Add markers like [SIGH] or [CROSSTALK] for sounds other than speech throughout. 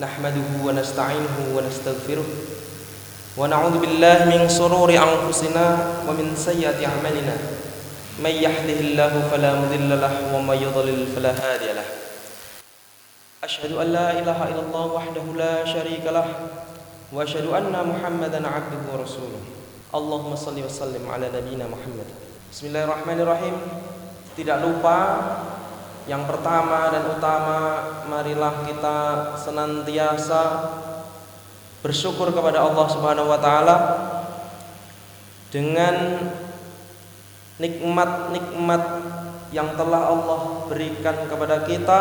نحمده ونستعينه ونستغفره ونعوذ بالله من شرور أنفسنا ومن سيئات أعمالنا. من يهده الله فلا مضل له ومن يضلل فلا هادي له. أشهد أن لا إله إلا الله وحده لا شريك له وأشهد أن محمدا عبده ورسوله. اللهم صل وسلم على نبينا محمد. بسم الله الرحمن الرحيم. tidak lupa yang pertama dan utama marilah kita senantiasa bersyukur kepada Allah Subhanahu wa taala dengan nikmat-nikmat yang telah Allah berikan kepada kita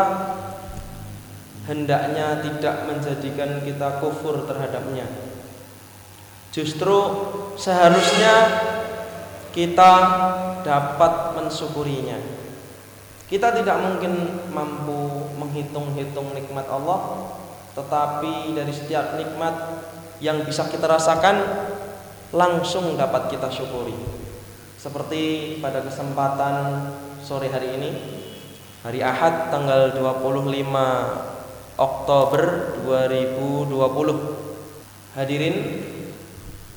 hendaknya tidak menjadikan kita kufur terhadapnya. Justru seharusnya kita dapat mensyukurinya. Kita tidak mungkin mampu menghitung-hitung nikmat Allah, tetapi dari setiap nikmat yang bisa kita rasakan langsung dapat kita syukuri. Seperti pada kesempatan sore hari ini, hari Ahad tanggal 25 Oktober 2020. Hadirin,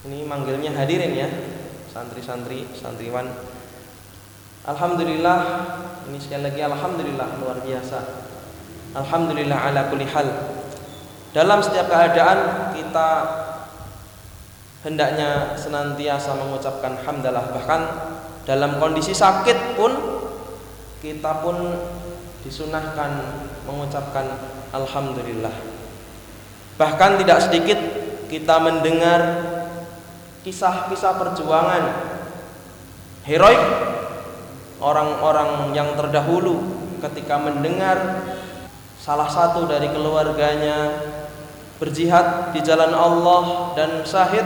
ini manggilnya hadirin ya, santri-santri, santriwan. Alhamdulillah, ini sekali lagi alhamdulillah luar biasa. Alhamdulillah ala kulli hal. Dalam setiap keadaan kita hendaknya senantiasa mengucapkan hamdalah bahkan dalam kondisi sakit pun kita pun disunahkan mengucapkan alhamdulillah. Bahkan tidak sedikit kita mendengar kisah-kisah perjuangan heroik orang-orang yang terdahulu ketika mendengar salah satu dari keluarganya berjihad di jalan Allah dan syahid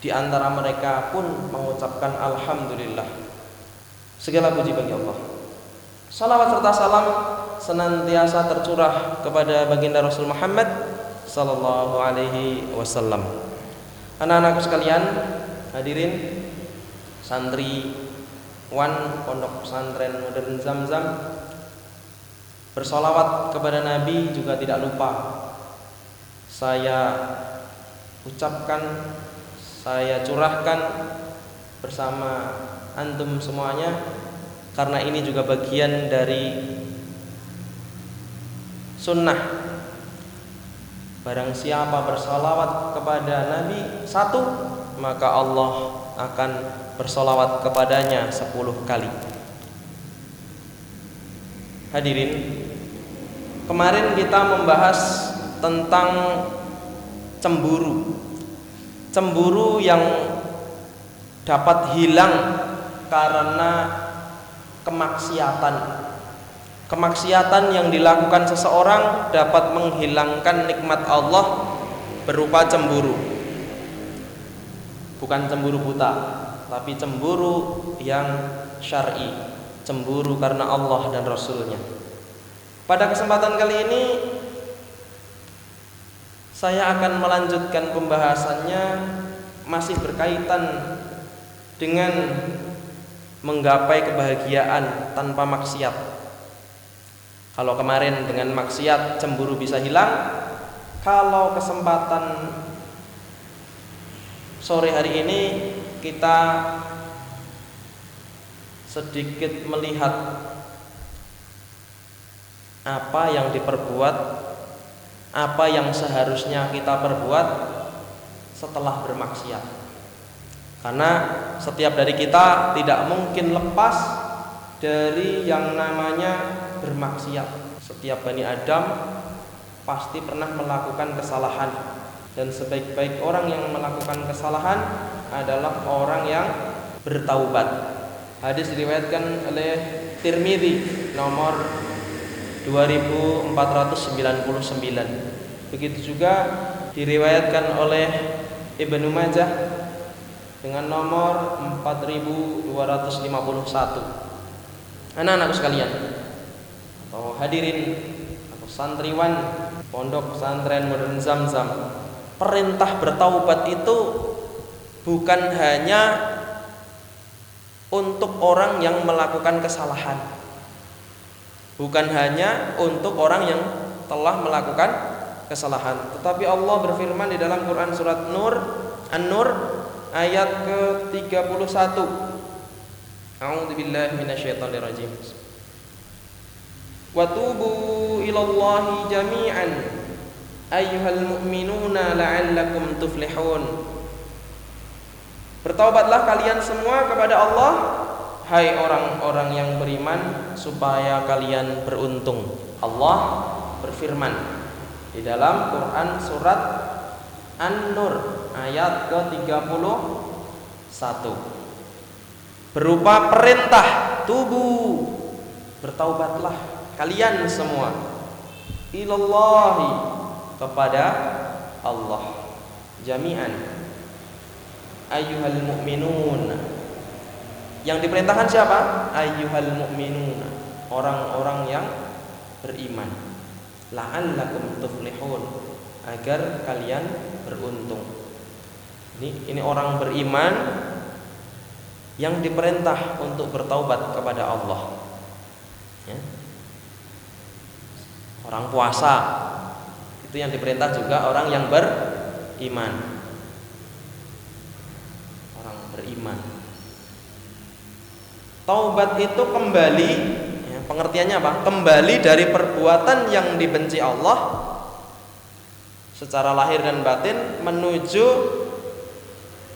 di antara mereka pun mengucapkan alhamdulillah. Segala puji bagi Allah. Salawat serta salam senantiasa tercurah kepada baginda Rasul Muhammad sallallahu alaihi wasallam. Anak-anakku sekalian hadirin santri wan pondok pesantren modern Zamzam. Bersolawat kepada Nabi juga tidak lupa. Saya ucapkan saya curahkan bersama antum semuanya karena ini juga bagian dari sunnah. Barang siapa bersolawat kepada Nabi satu maka Allah akan bersolawat kepadanya sepuluh kali. Hadirin kemarin kita membahas tentang cemburu. Cemburu yang dapat hilang karena kemaksiatan. Kemaksiatan yang dilakukan seseorang dapat menghilangkan nikmat Allah berupa cemburu bukan cemburu buta tapi cemburu yang syar'i cemburu karena Allah dan Rasulnya pada kesempatan kali ini saya akan melanjutkan pembahasannya masih berkaitan dengan menggapai kebahagiaan tanpa maksiat. Kalau kemarin dengan maksiat cemburu bisa hilang, kalau kesempatan sore hari ini kita sedikit melihat apa yang diperbuat, apa yang seharusnya kita perbuat setelah bermaksiat. Karena setiap dari kita tidak mungkin lepas dari yang namanya bermaksiat. Setiap Bani Adam pasti pernah melakukan kesalahan dan sebaik-baik orang yang melakukan kesalahan adalah orang yang bertaubat. Hadis diriwayatkan oleh Tirmidzi nomor 2499. Begitu juga diriwayatkan oleh Ibnu Majah dengan nomor 4251. Anak-anakku sekalian atau hadirin atau santriwan pondok pesantren modern Zamzam, perintah bertaubat itu bukan hanya untuk orang yang melakukan kesalahan. Bukan hanya untuk orang yang telah melakukan kesalahan. Tetapi Allah berfirman di dalam Quran surat Nur An-Nur ayat ke-31. A'udzu billahi minasyaitonir rajim. Wa tubu ilallahi jami'an ayyuhal mu'minuna la'allakum tuflihun. Bertaubatlah kalian semua kepada Allah Hai orang-orang yang beriman supaya kalian beruntung. Allah berfirman di dalam Quran surat An-Nur ayat ke-31 berupa perintah tubuh bertaubatlah kalian semua ilallahi kepada Allah jami'an ayyuhal mu'minun yang diperintahkan siapa? Ayyuhal mu'minuna. Orang-orang yang beriman. La'allakum tuflihun. Agar kalian beruntung. Ini ini orang beriman yang diperintah untuk bertaubat kepada Allah. Ya. Orang puasa itu yang diperintah juga orang yang beriman. Orang beriman. Taubat itu kembali ya, pengertiannya apa? Kembali dari perbuatan yang dibenci Allah secara lahir dan batin menuju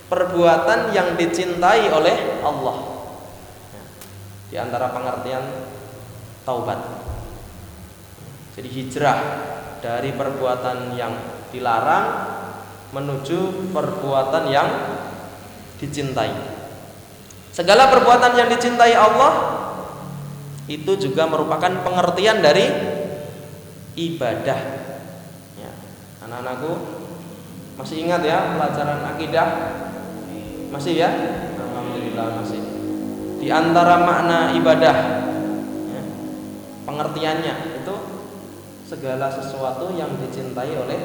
perbuatan yang dicintai oleh Allah. Ya, di antara pengertian taubat. Jadi hijrah dari perbuatan yang dilarang menuju perbuatan yang dicintai. Segala perbuatan yang dicintai Allah itu juga merupakan pengertian dari ibadah. Ya, anak-anakku masih ingat ya pelajaran akidah? Masih ya? Alhamdulillah masih. Di antara makna ibadah, ya, pengertiannya segala sesuatu yang dicintai oleh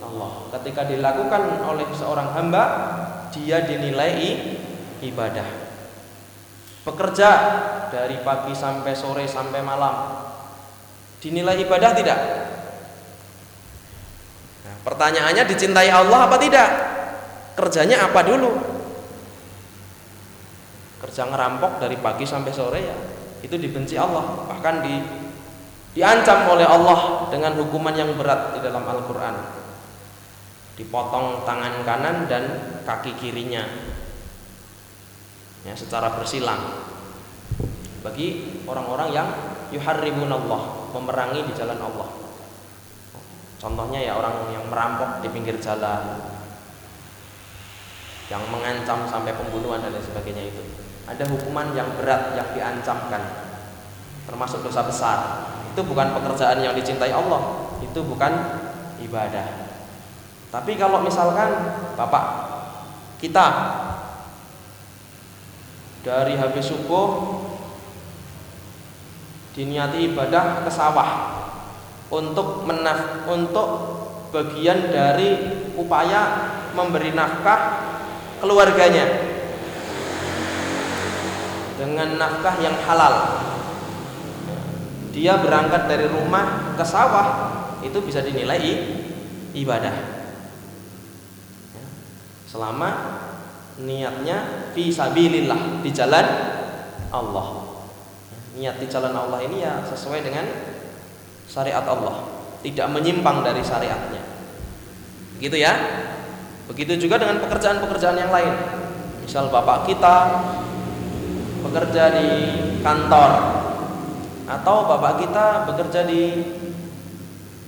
Allah. Ketika dilakukan oleh seorang hamba, dia dinilai ibadah bekerja dari pagi sampai sore sampai malam dinilai ibadah tidak? Nah, pertanyaannya dicintai Allah apa tidak? Kerjanya apa dulu? Kerja ngerampok dari pagi sampai sore ya itu dibenci Allah bahkan di diancam oleh Allah dengan hukuman yang berat di dalam Al-Qur'an. Dipotong tangan kanan dan kaki kirinya. Ya, secara bersilang. Bagi orang-orang yang yuharribunallah memerangi di jalan Allah. Contohnya ya orang yang merampok di pinggir jalan. Yang mengancam sampai pembunuhan dan lain sebagainya itu. Ada hukuman yang berat yang diancamkan. Termasuk dosa besar itu bukan pekerjaan yang dicintai Allah. Itu bukan ibadah. Tapi kalau misalkan bapak kita dari habis subuh diniati ibadah ke sawah untuk menaf untuk bagian dari upaya memberi nafkah keluarganya dengan nafkah yang halal dia berangkat dari rumah ke sawah itu bisa dinilai ibadah selama niatnya fi sabilillah di jalan Allah. Niat di jalan Allah ini ya sesuai dengan syariat Allah, tidak menyimpang dari syariatnya. Begitu ya. Begitu juga dengan pekerjaan-pekerjaan yang lain. Misal bapak kita bekerja di kantor atau bapak kita bekerja di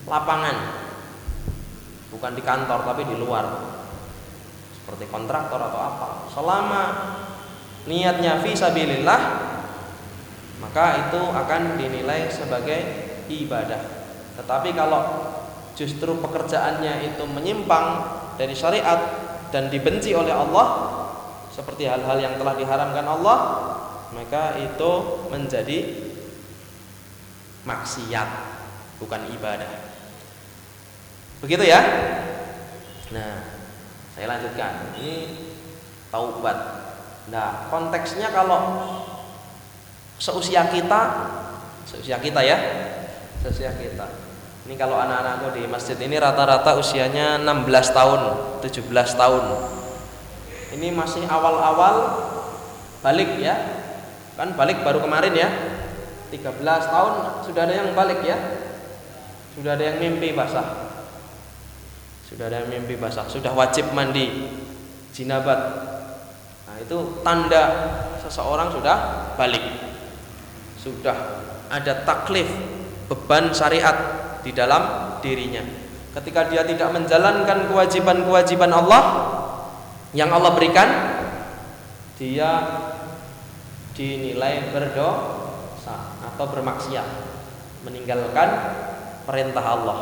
lapangan. Bukan di kantor tapi di luar. Seperti kontraktor atau apa. Selama niatnya visabilillah maka itu akan dinilai sebagai ibadah. Tetapi kalau justru pekerjaannya itu menyimpang dari syariat dan dibenci oleh Allah seperti hal-hal yang telah diharamkan Allah maka itu menjadi maksiat bukan ibadah begitu ya nah saya lanjutkan. Ini taubat. Nah, konteksnya kalau seusia kita, seusia kita ya, seusia kita. Ini kalau anak-anakku di masjid ini rata-rata usianya 16 tahun, 17 tahun. Ini masih awal-awal balik ya. Kan balik baru kemarin ya. 13 tahun sudah ada yang balik ya. Sudah ada yang mimpi basah. Sudah ada yang mimpi basah, sudah wajib mandi jinabat. Nah, itu tanda seseorang sudah balik. Sudah ada taklif beban syariat di dalam dirinya. Ketika dia tidak menjalankan kewajiban-kewajiban Allah yang Allah berikan, dia dinilai berdosa atau bermaksiat, meninggalkan perintah Allah,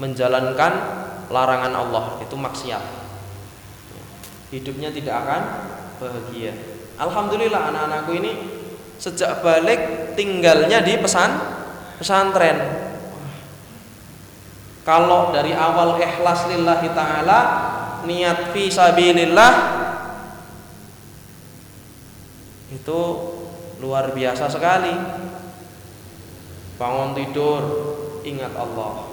menjalankan larangan Allah itu maksiat. Hidupnya tidak akan bahagia. Alhamdulillah anak-anakku ini sejak balik tinggalnya di pesan pesantren kalau dari awal ikhlas lillahi taala, niat fi sabilillah itu luar biasa sekali. Bangun tidur ingat Allah.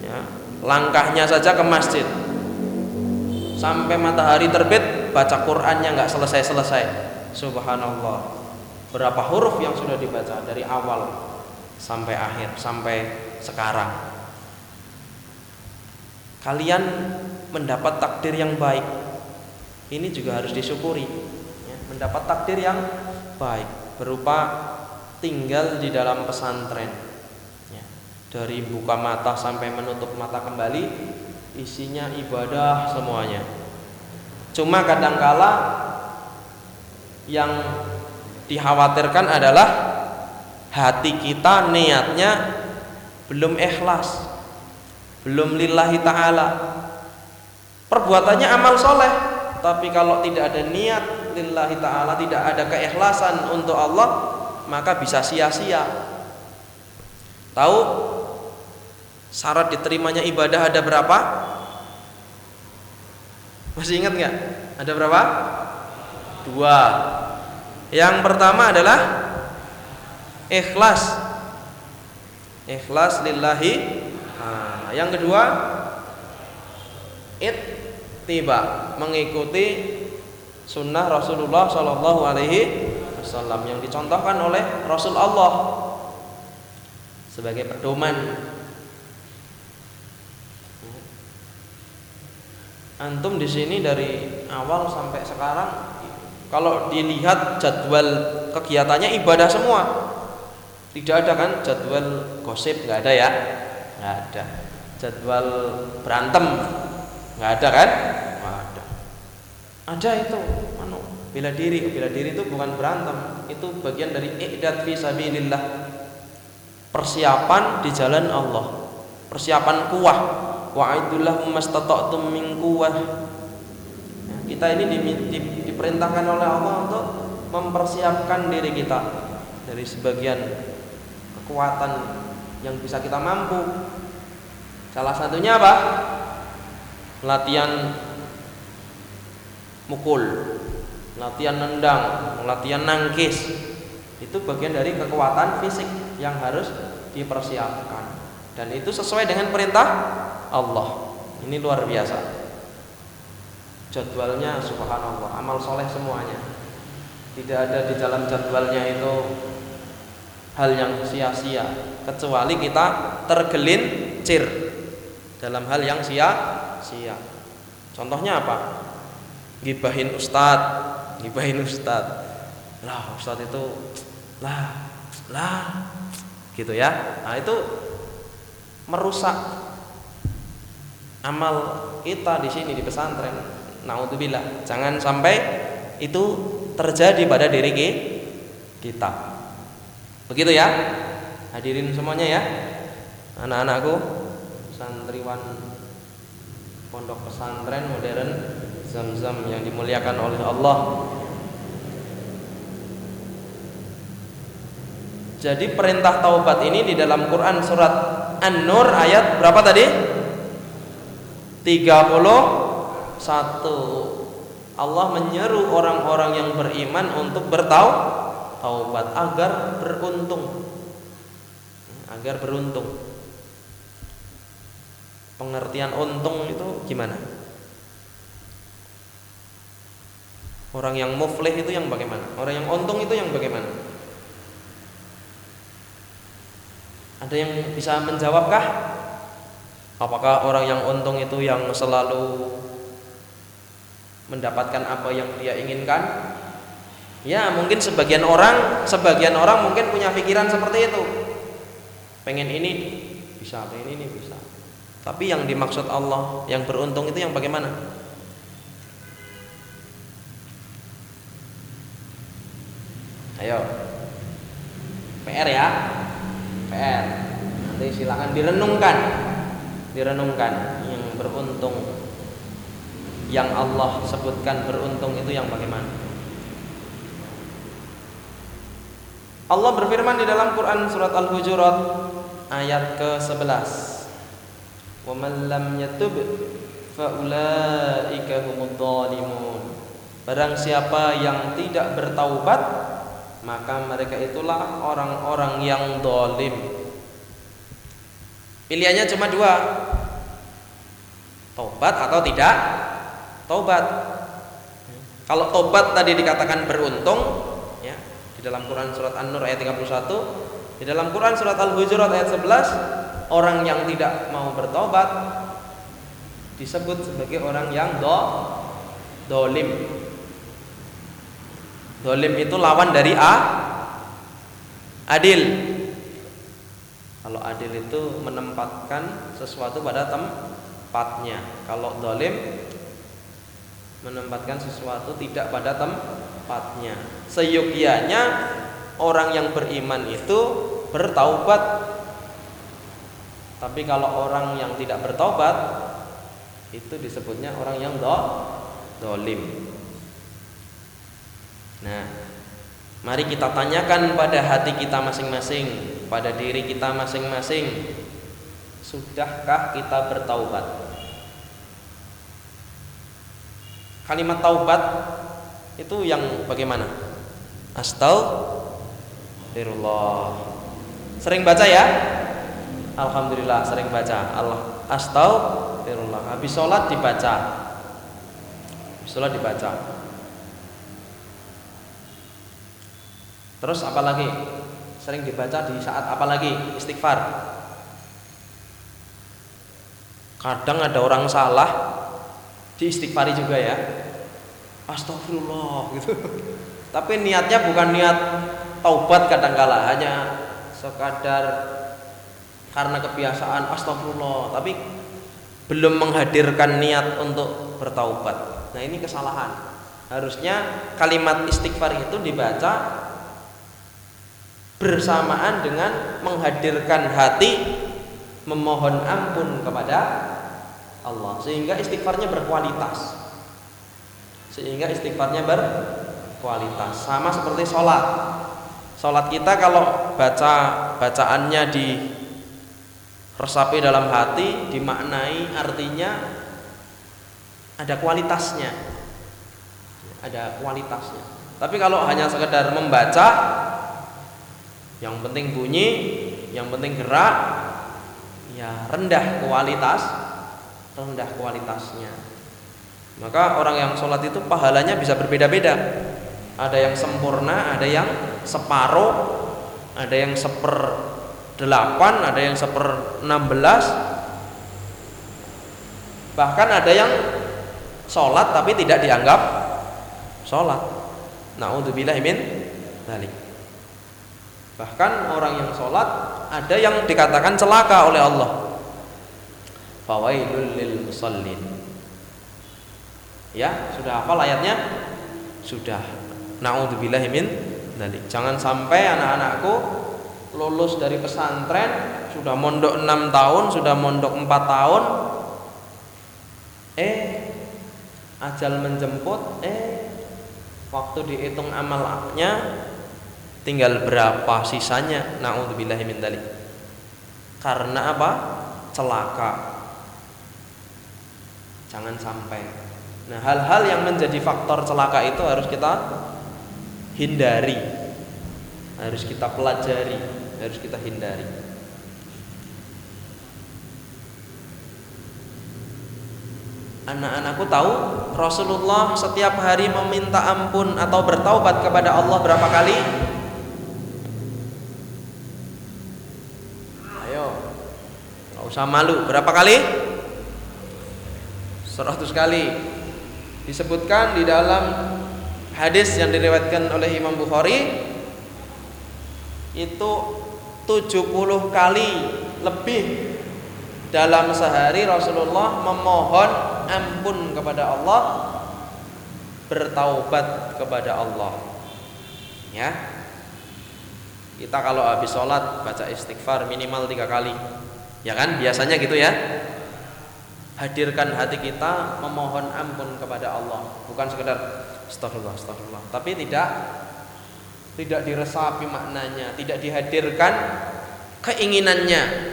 Ya, langkahnya saja ke masjid. Sampai matahari terbit baca Qur'annya nggak selesai-selesai. Subhanallah. Berapa huruf yang sudah dibaca dari awal sampai akhir sampai sekarang kalian mendapat takdir yang baik ini juga harus disyukuri ya, mendapat takdir yang baik berupa tinggal di dalam pesantren. Ya, dari buka mata sampai menutup mata kembali isinya ibadah semuanya. Cuma kadangkala yang dikhawatirkan adalah hati kita niatnya belum ikhlas belum lillahi ta'ala. Perbuatannya amal soleh tapi kalau tidak ada niat lillahi ta'ala tidak ada keikhlasan untuk Allah maka bisa sia-sia. Tahu syarat diterimanya ibadah ada berapa? Masih ingat nggak? Ada berapa? Dua. Yang pertama adalah ikhlas. Ikhlas lillahi Nah, yang kedua ittiba mengikuti sunnah Rasulullah Shallallahu Alaihi Wasallam yang dicontohkan oleh Rasul Allah sebagai pedoman. Antum di sini dari awal sampai sekarang kalau dilihat jadwal kegiatannya ibadah semua. Tidak ada kan jadwal gosip nggak ada ya? nggak ada jadwal berantem nggak ada kan? Nggak ada. Ada itu anu bela diri. Bela diri itu bukan berantem. Itu bagian dari i'dad fi sabilillah. Persiapan di jalan Allah. Persiapan kuah. Wa'idullah mastata'tum min kuwah. Ya, kita ini di, di, diperintahkan oleh Allah untuk mempersiapkan diri kita dari sebagian kekuatan yang bisa kita mampu. Salah satunya apa? Latihan mukul, latihan nendang, latihan nangkis. Itu bagian dari kekuatan fisik yang harus dipersiapkan. Dan itu sesuai dengan perintah Allah. Ini luar biasa. Jadwalnya subhanallah, amal soleh semuanya. Tidak ada di dalam jadwalnya itu hal yang sia-sia kecuali kita tergelincir dalam hal yang sia-sia. Contohnya apa? Gibahin ustad, gibahin ustad. Lah, ustad itu lah, lah gitu ya. Nah, itu merusak amal kita di sini di pesantren. Naudzubillah. Jangan sampai itu terjadi pada diri kita. Begitu ya? Hadirin semuanya ya Anak-anakku Santriwan Pondok pesantren modern Zam-zam yang dimuliakan oleh Allah Jadi perintah taubat ini di dalam Quran surat An-Nur ayat berapa tadi? 31 Allah menyeru orang-orang yang beriman untuk bertaubat agar beruntung agar beruntung. Pengertian untung itu gimana? Orang yang muflih itu yang bagaimana? Orang yang untung itu yang bagaimana? Ada yang bisa menjawabkah? Apakah orang yang untung itu yang selalu mendapatkan apa yang dia inginkan? Ya, mungkin sebagian orang, sebagian orang mungkin punya pikiran seperti itu. Pengen ini bisa, pengen ini bisa. Tapi yang dimaksud Allah yang beruntung itu yang bagaimana? Ayo. PR ya. PR. Nanti silakan direnungkan. Direnungkan yang beruntung. Yang Allah sebutkan beruntung itu yang bagaimana? Allah berfirman di dalam Quran surat Al-Hujurat ayat ke-11. وَمَنْ لَمْ يَتُبْ فَأُولَٰئِكَ هُمُ الظَّالِمُونَ. Barang siapa yang tidak bertaubat maka mereka itulah orang-orang yang dolim. Pilihannya cuma dua. Taubat atau tidak? Taubat. Kalau taubat tadi dikatakan beruntung ya di dalam Quran surat An-Nur ayat 31 di dalam Quran surat Al-Hujurat ayat 11 orang yang tidak mau bertobat disebut sebagai orang yang do dolim. Dolim itu lawan dari a adil. Kalau adil itu menempatkan sesuatu pada tempatnya. Kalau dolim menempatkan sesuatu tidak pada tempatnya. Seyogianya orang yang beriman itu bertaubat tapi kalau orang yang tidak bertobat itu disebutnya orang yang do dolim. Nah, mari kita tanyakan pada hati kita masing-masing, pada diri kita masing-masing, sudahkah kita bertaubat? Kalimat taubat itu yang bagaimana? Astagfirullah. Sering baca ya? Alhamdulillah sering baca. Allah Astagfirullah Habis sholat dibaca. Habis sholat dibaca. Terus apa lagi? Sering dibaca di saat apa lagi? Istighfar. Kadang ada orang salah Di istighfari juga ya. Astagfirullah gitu. [LAUGHS] Tapi niatnya bukan niat taubat kadangkala Hanya sekadar karena kebiasaan astagfirullah. Tapi belum menghadirkan niat untuk bertaubat. Nah ini kesalahan. Harusnya kalimat istighfar itu dibaca bersamaan dengan menghadirkan hati memohon ampun kepada Allah. Sehingga istighfarnya berkualitas. Sehingga istighfarnya berkualitas. Sama seperti sholat. Sholat kita kalau baca bacaannya di resapi dalam hati dimaknai artinya ada kualitasnya. Ada kualitasnya. Tapi kalau hanya sekedar membaca yang penting bunyi yang penting gerak ya rendah kualitas rendah kualitasnya. Maka orang yang sholat itu pahalanya bisa berbeda-beda. Ada yang sempurna ada yang separuh ada yang seper 8 ada yang seper 16 bahkan ada yang sholat tapi tidak dianggap sholat. Naudzubillah min balik bahkan orang yang sholat ada yang dikatakan celaka oleh Allah. Fawailul lil musallin. Ya sudah apa ayatnya? Sudah. Naudzubillah min balik jangan sampai anak-anakku lulus dari pesantren sudah mondok enam tahun sudah mondok empat tahun eh ajal menjemput eh waktu dihitung amalnya tinggal berapa sisanya? Naudzubillahi min dalik. Karena apa? Celaka. Jangan sampai. Nah hal-hal yang menjadi faktor celaka itu harus kita hindari. Harus kita pelajari harus kita hindari. anak-anakku tahu Rasulullah setiap hari meminta ampun atau bertaubat kepada Allah berapa kali? Ayo, nggak usah malu. Berapa kali? 100 kali. Disebutkan di dalam hadis yang diriwayatkan oleh Imam Bukhari itu 70 kali lebih dalam sehari Rasulullah memohon ampun kepada Allah bertaubat kepada Allah. Ya. Kita kalau habis sholat baca istighfar minimal tiga kali. Ya kan? Biasanya gitu ya. Hadirkan hati kita memohon ampun kepada Allah. Bukan sekedar astagfirullah astagfirullah tapi tidak tidak diresapi maknanya tidak dihadirkan keinginannya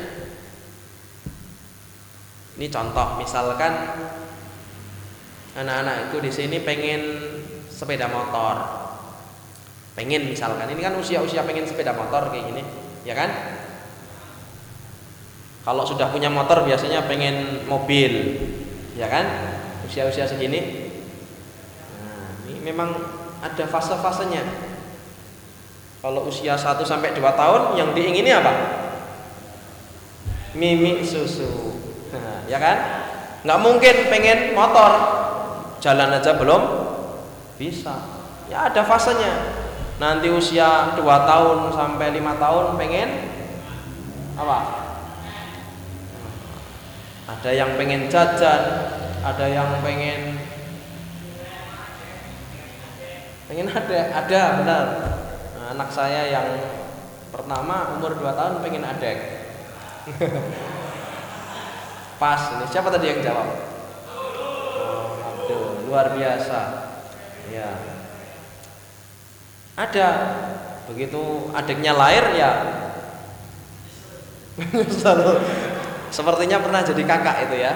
ini contoh, misalkan anak-anak itu di sini pengen sepeda motor. Pengen misalkan, ini kan usia-usia pengen sepeda motor kayak gini, ya kan? Kalau sudah punya motor biasanya pengen mobil, ya kan? Usia-usia segini. Nah, ini memang ada fase-fasenya. Kalau usia 1 sampai 2 tahun yang diingini apa? Mimi susu ya kan? Nggak mungkin pengen motor jalan aja belum bisa. Ya ada fasenya. Nanti usia 2 tahun sampai lima tahun pengen apa? Ada yang pengen jajan, ada yang pengen pengen ada, ada benar. Nah, anak saya yang pertama umur 2 tahun pengen adek. [LAUGHS] Pas ini siapa tadi yang jawab? Oh, Abdul, luar biasa. Ya. Ada. Begitu adiknya lahir ya [LAUGHS] sepertinya pernah jadi kakak itu ya.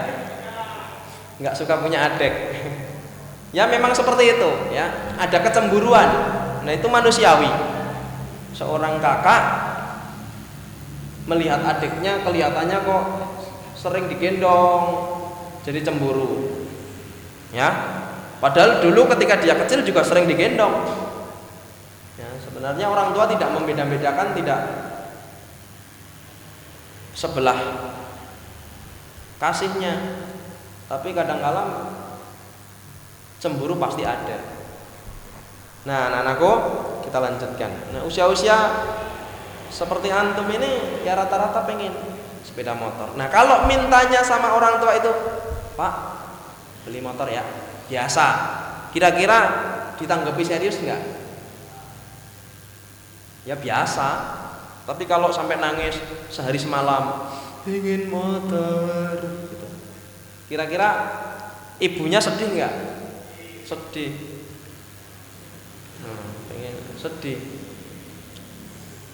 Nggak suka punya adik. [LAUGHS] ya memang seperti itu ya. Ada kecemburuan. Nah, itu manusiawi. Seorang kakak melihat adiknya kelihatannya kok sering digendong jadi cemburu ya. Padahal dulu ketika dia kecil juga sering digendong. Ya, sebenarnya orang tua tidak membeda-bedakan tidak sebelah kasihnya tapi kadang-kala cemburu pasti ada. Nah anak-anakku kita lanjutkan nah usia-usia seperti antum ini ya rata-rata pengen sepeda motor. Nah kalau mintanya sama orang tua itu, Pak beli motor ya, biasa. Kira-kira ditanggapi serius nggak? Ya biasa. Tapi kalau sampai nangis sehari semalam, ingin motor, gitu. Kira-kira ibunya sedih nggak? Sedih. Sedih.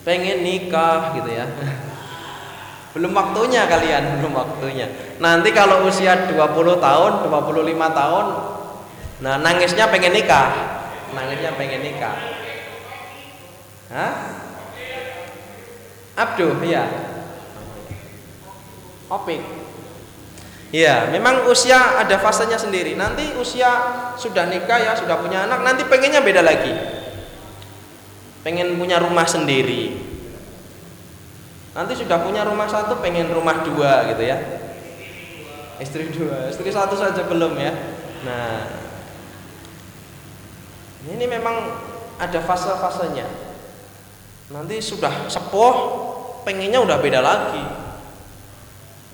Pengen nikah gitu ya. [LAUGHS] Belum waktunya kalian, belum waktunya. Nanti kalau usia 20 tahun, 25 tahun, nah nangisnya pengen nikah. Nangisnya pengen nikah. Hah? Abduh, iya. Opik. Iya, memang usia ada fasenya sendiri. Nanti usia sudah nikah ya, sudah punya anak, nanti pengennya beda lagi. Pengen punya rumah sendiri, nanti sudah punya rumah satu pengen rumah dua gitu ya. Istri dua istri satu saja belum ya. Nah ini memang ada fase-fasenya. Nanti sudah sepuh pengennya udah beda lagi.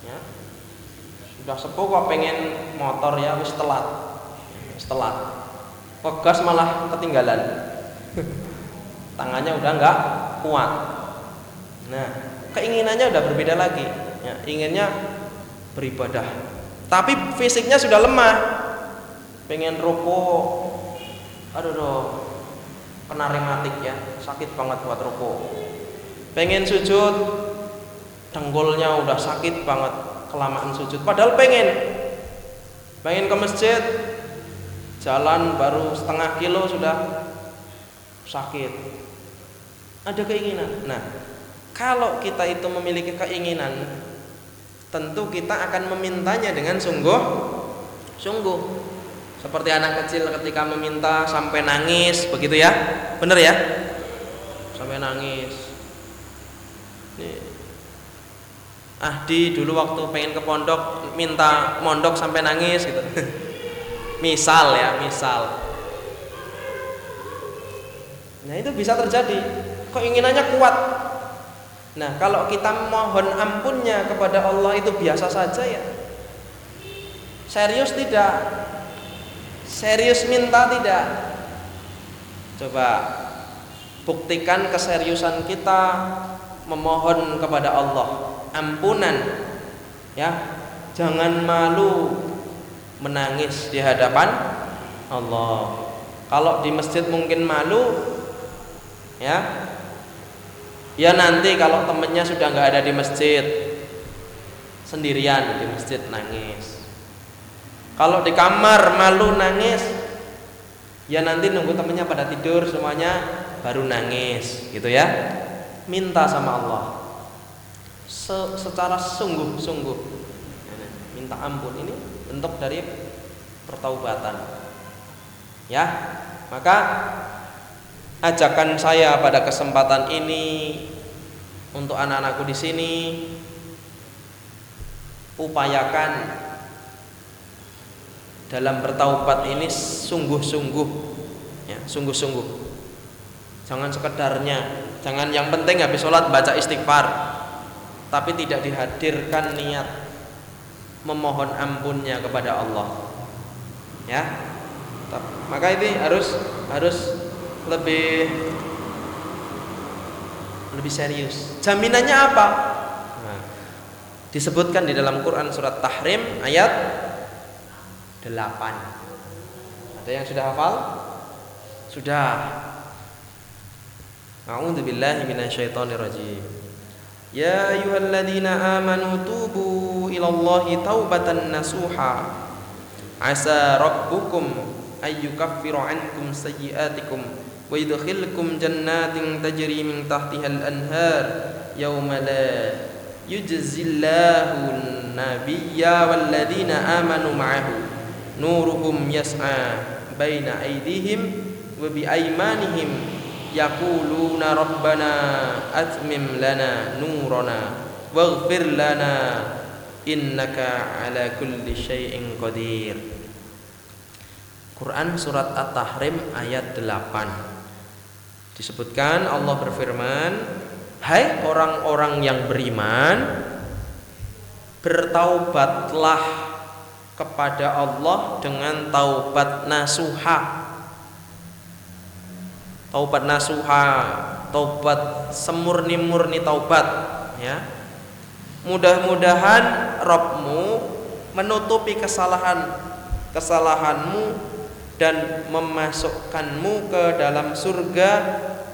Ya. Sudah sepuh kok pengen motor ya wis telat. Telat. Kok malah ketinggalan tangannya udah nggak kuat. Nah keinginannya udah berbeda lagi. Ya, inginnya beribadah. Tapi fisiknya sudah lemah. Pengen rokok. Aduh doh kena rematik ya. Sakit banget buat rokok. Pengen sujud. Tenggolnya udah sakit banget. Kelamaan sujud. Padahal pengen. Pengen ke masjid. Jalan baru setengah kilo sudah sakit ada keinginan nah kalau kita itu memiliki keinginan, tentu kita akan memintanya dengan sungguh Sungguh. Seperti anak kecil ketika meminta sampai nangis, begitu ya? Bener ya? Sampai nangis. Nih. Ahdi dulu waktu pengen ke pondok minta mondok sampai nangis gitu. [LAUGHS] misal ya, misal. Nah, itu bisa terjadi. Keinginannya kuat. Nah, kalau kita mohon ampunnya kepada Allah itu biasa saja ya. Serius tidak? Serius minta tidak? Coba buktikan keseriusan kita memohon kepada Allah ampunan ya jangan malu menangis di hadapan Allah kalau di masjid mungkin malu ya. Ya nanti kalau temennya sudah nggak ada di masjid sendirian di masjid nangis. Kalau di kamar malu nangis ya nanti nunggu temennya pada tidur semuanya baru nangis gitu ya. Minta sama Allah. Se secara sungguh-sungguh. Minta ampun ini bentuk dari pertaubatan. Ya maka ajakan saya pada kesempatan ini untuk anak-anakku di sini upayakan dalam bertaubat ini sungguh-sungguh ya sungguh-sungguh. Jangan sekedarnya jangan yang penting habis sholat baca istighfar tapi tidak dihadirkan niat memohon ampunnya kepada Allah ya. Maka ini harus harus lebih lebih serius. Jaminannya apa? Nah, disebutkan di dalam Quran surat Tahrim ayat 8. Ada yang sudah hafal? Sudah. A'udzu billahi minasyaitonir rajim. Ya ayyuhalladzina amanu tubu ilallahi taubatan nasuha. Asa rabbukum ayyukaffiru ankum sayyi'atikum ويدخلكم جنات تجري من تحتها الأنهار يوم لا يجزي الله النبي والذين آمنوا معه. نورهم يسعى بين أيديهم وبأيمانهم يقولون ربنا أتمم لنا نورنا واغفر لنا إنك على كل شيء قدير. Quran surat At-Tahrim ayat 8 Disebutkan Allah berfirman, "Hai orang-orang yang beriman, bertaubatlah kepada Allah dengan taubat nasuha." Taubat nasuha, taubat semurni-murni taubat, ya. Mudah-mudahan Robmu menutupi kesalahan kesalahanmu dan memasukkanmu ke dalam surga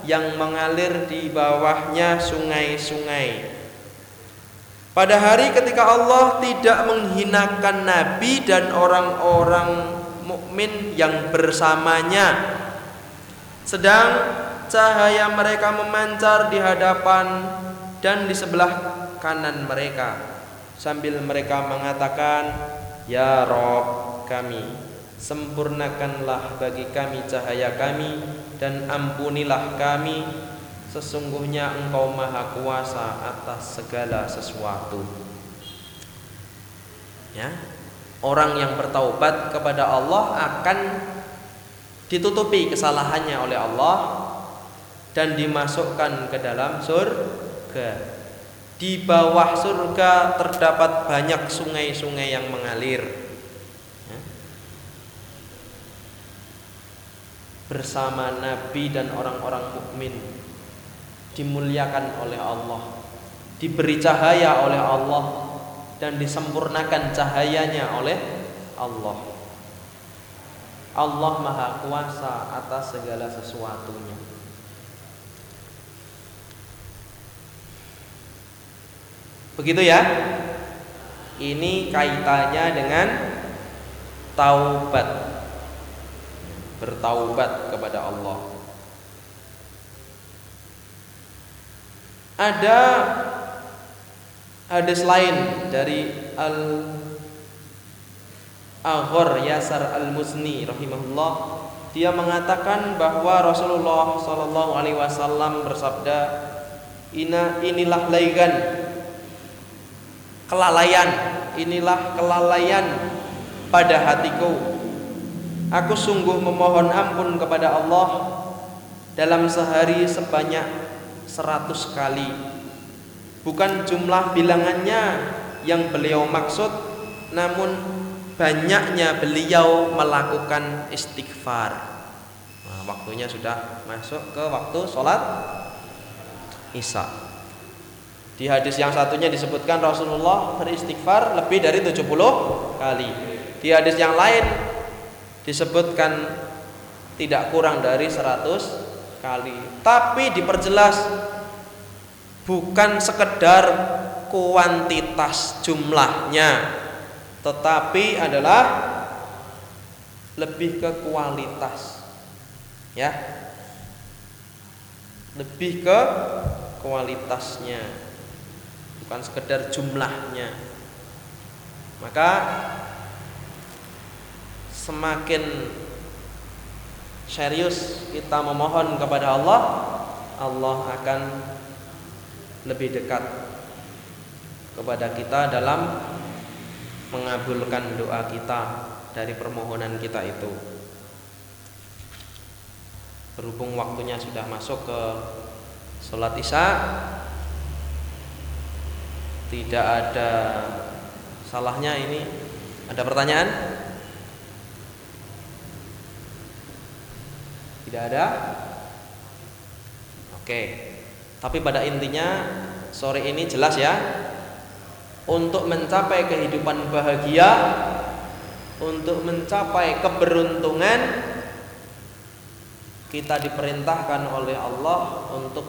yang mengalir di bawahnya sungai-sungai. Pada hari ketika Allah tidak menghinakan nabi dan orang-orang mukmin yang bersamanya sedang cahaya mereka memancar di hadapan dan di sebelah kanan mereka sambil mereka mengatakan ya Rob kami Sempurnakanlah bagi kami cahaya kami dan ampunilah kami Sesungguhnya engkau maha kuasa atas segala sesuatu Ya, Orang yang bertaubat kepada Allah akan ditutupi kesalahannya oleh Allah dan dimasukkan ke dalam surga. Di bawah surga terdapat banyak sungai-sungai yang mengalir. Bersama nabi dan orang-orang mukmin. Dimuliakan oleh Allah. Diberi cahaya oleh Allah. Dan disempurnakan cahayanya oleh Allah. Allah Maha Kuasa atas segala sesuatunya. Begitu ya? Ini kaitannya dengan Taubat bertaubat kepada Allah. Ada hadis lain dari Al Aghor Yasar Al-Muzni rahimahullah dia mengatakan bahwa Rasulullah Shallallahu alaihi wasallam bersabda Ina inilah laigan kelalaian inilah kelalaian pada hatiku aku sungguh memohon ampun kepada Allah dalam sehari sebanyak seratus kali bukan jumlah bilangannya yang beliau maksud namun banyaknya beliau melakukan istighfar. Nah, waktunya sudah masuk ke waktu sholat Isya. Di hadis yang satunya disebutkan Rasulullah beristighfar lebih dari 70 kali. Di hadis yang lain disebutkan tidak kurang dari 100 kali. Tapi diperjelas bukan sekedar kuantitas jumlahnya tetapi adalah lebih ke kualitas ya lebih ke kualitasnya bukan sekedar jumlahnya maka semakin serius kita memohon kepada Allah Allah akan lebih dekat kepada kita dalam mengabulkan doa kita dari permohonan kita itu. Berhubung waktunya sudah masuk ke sholat isya, tidak ada salahnya ini. Ada pertanyaan? Tidak ada? Oke. Tapi pada intinya sore ini jelas ya untuk mencapai kehidupan bahagia, untuk mencapai keberuntungan, kita diperintahkan oleh Allah untuk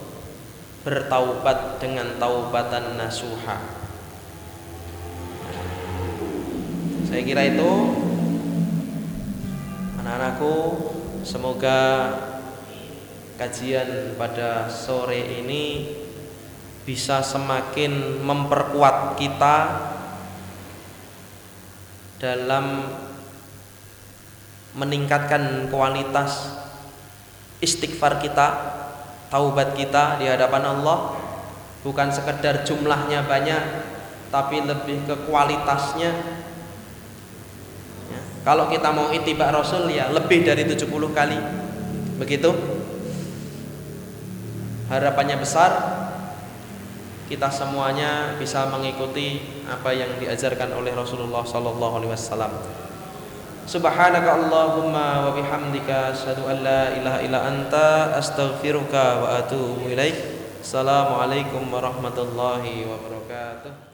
bertaubat dengan taubatan nasuha. Saya kira itu anak-anakku semoga kajian pada sore ini bisa semakin memperkuat kita dalam meningkatkan kualitas istighfar kita, taubat kita di hadapan Allah, bukan sekedar jumlahnya banyak, tapi lebih ke kualitasnya. Kalau kita mau itibak Rasul ya lebih dari 70 kali. Begitu. Harapannya besar, kita semuanya bisa mengikuti apa yang diajarkan oleh Rasulullah sallallahu alaihi wasallam. Subhanaka Allahumma wa bihamdika asyhadu an la ilaha illa anta astaghfiruka wa atubu ilaik. Assalamualaikum warahmatullahi wabarakatuh.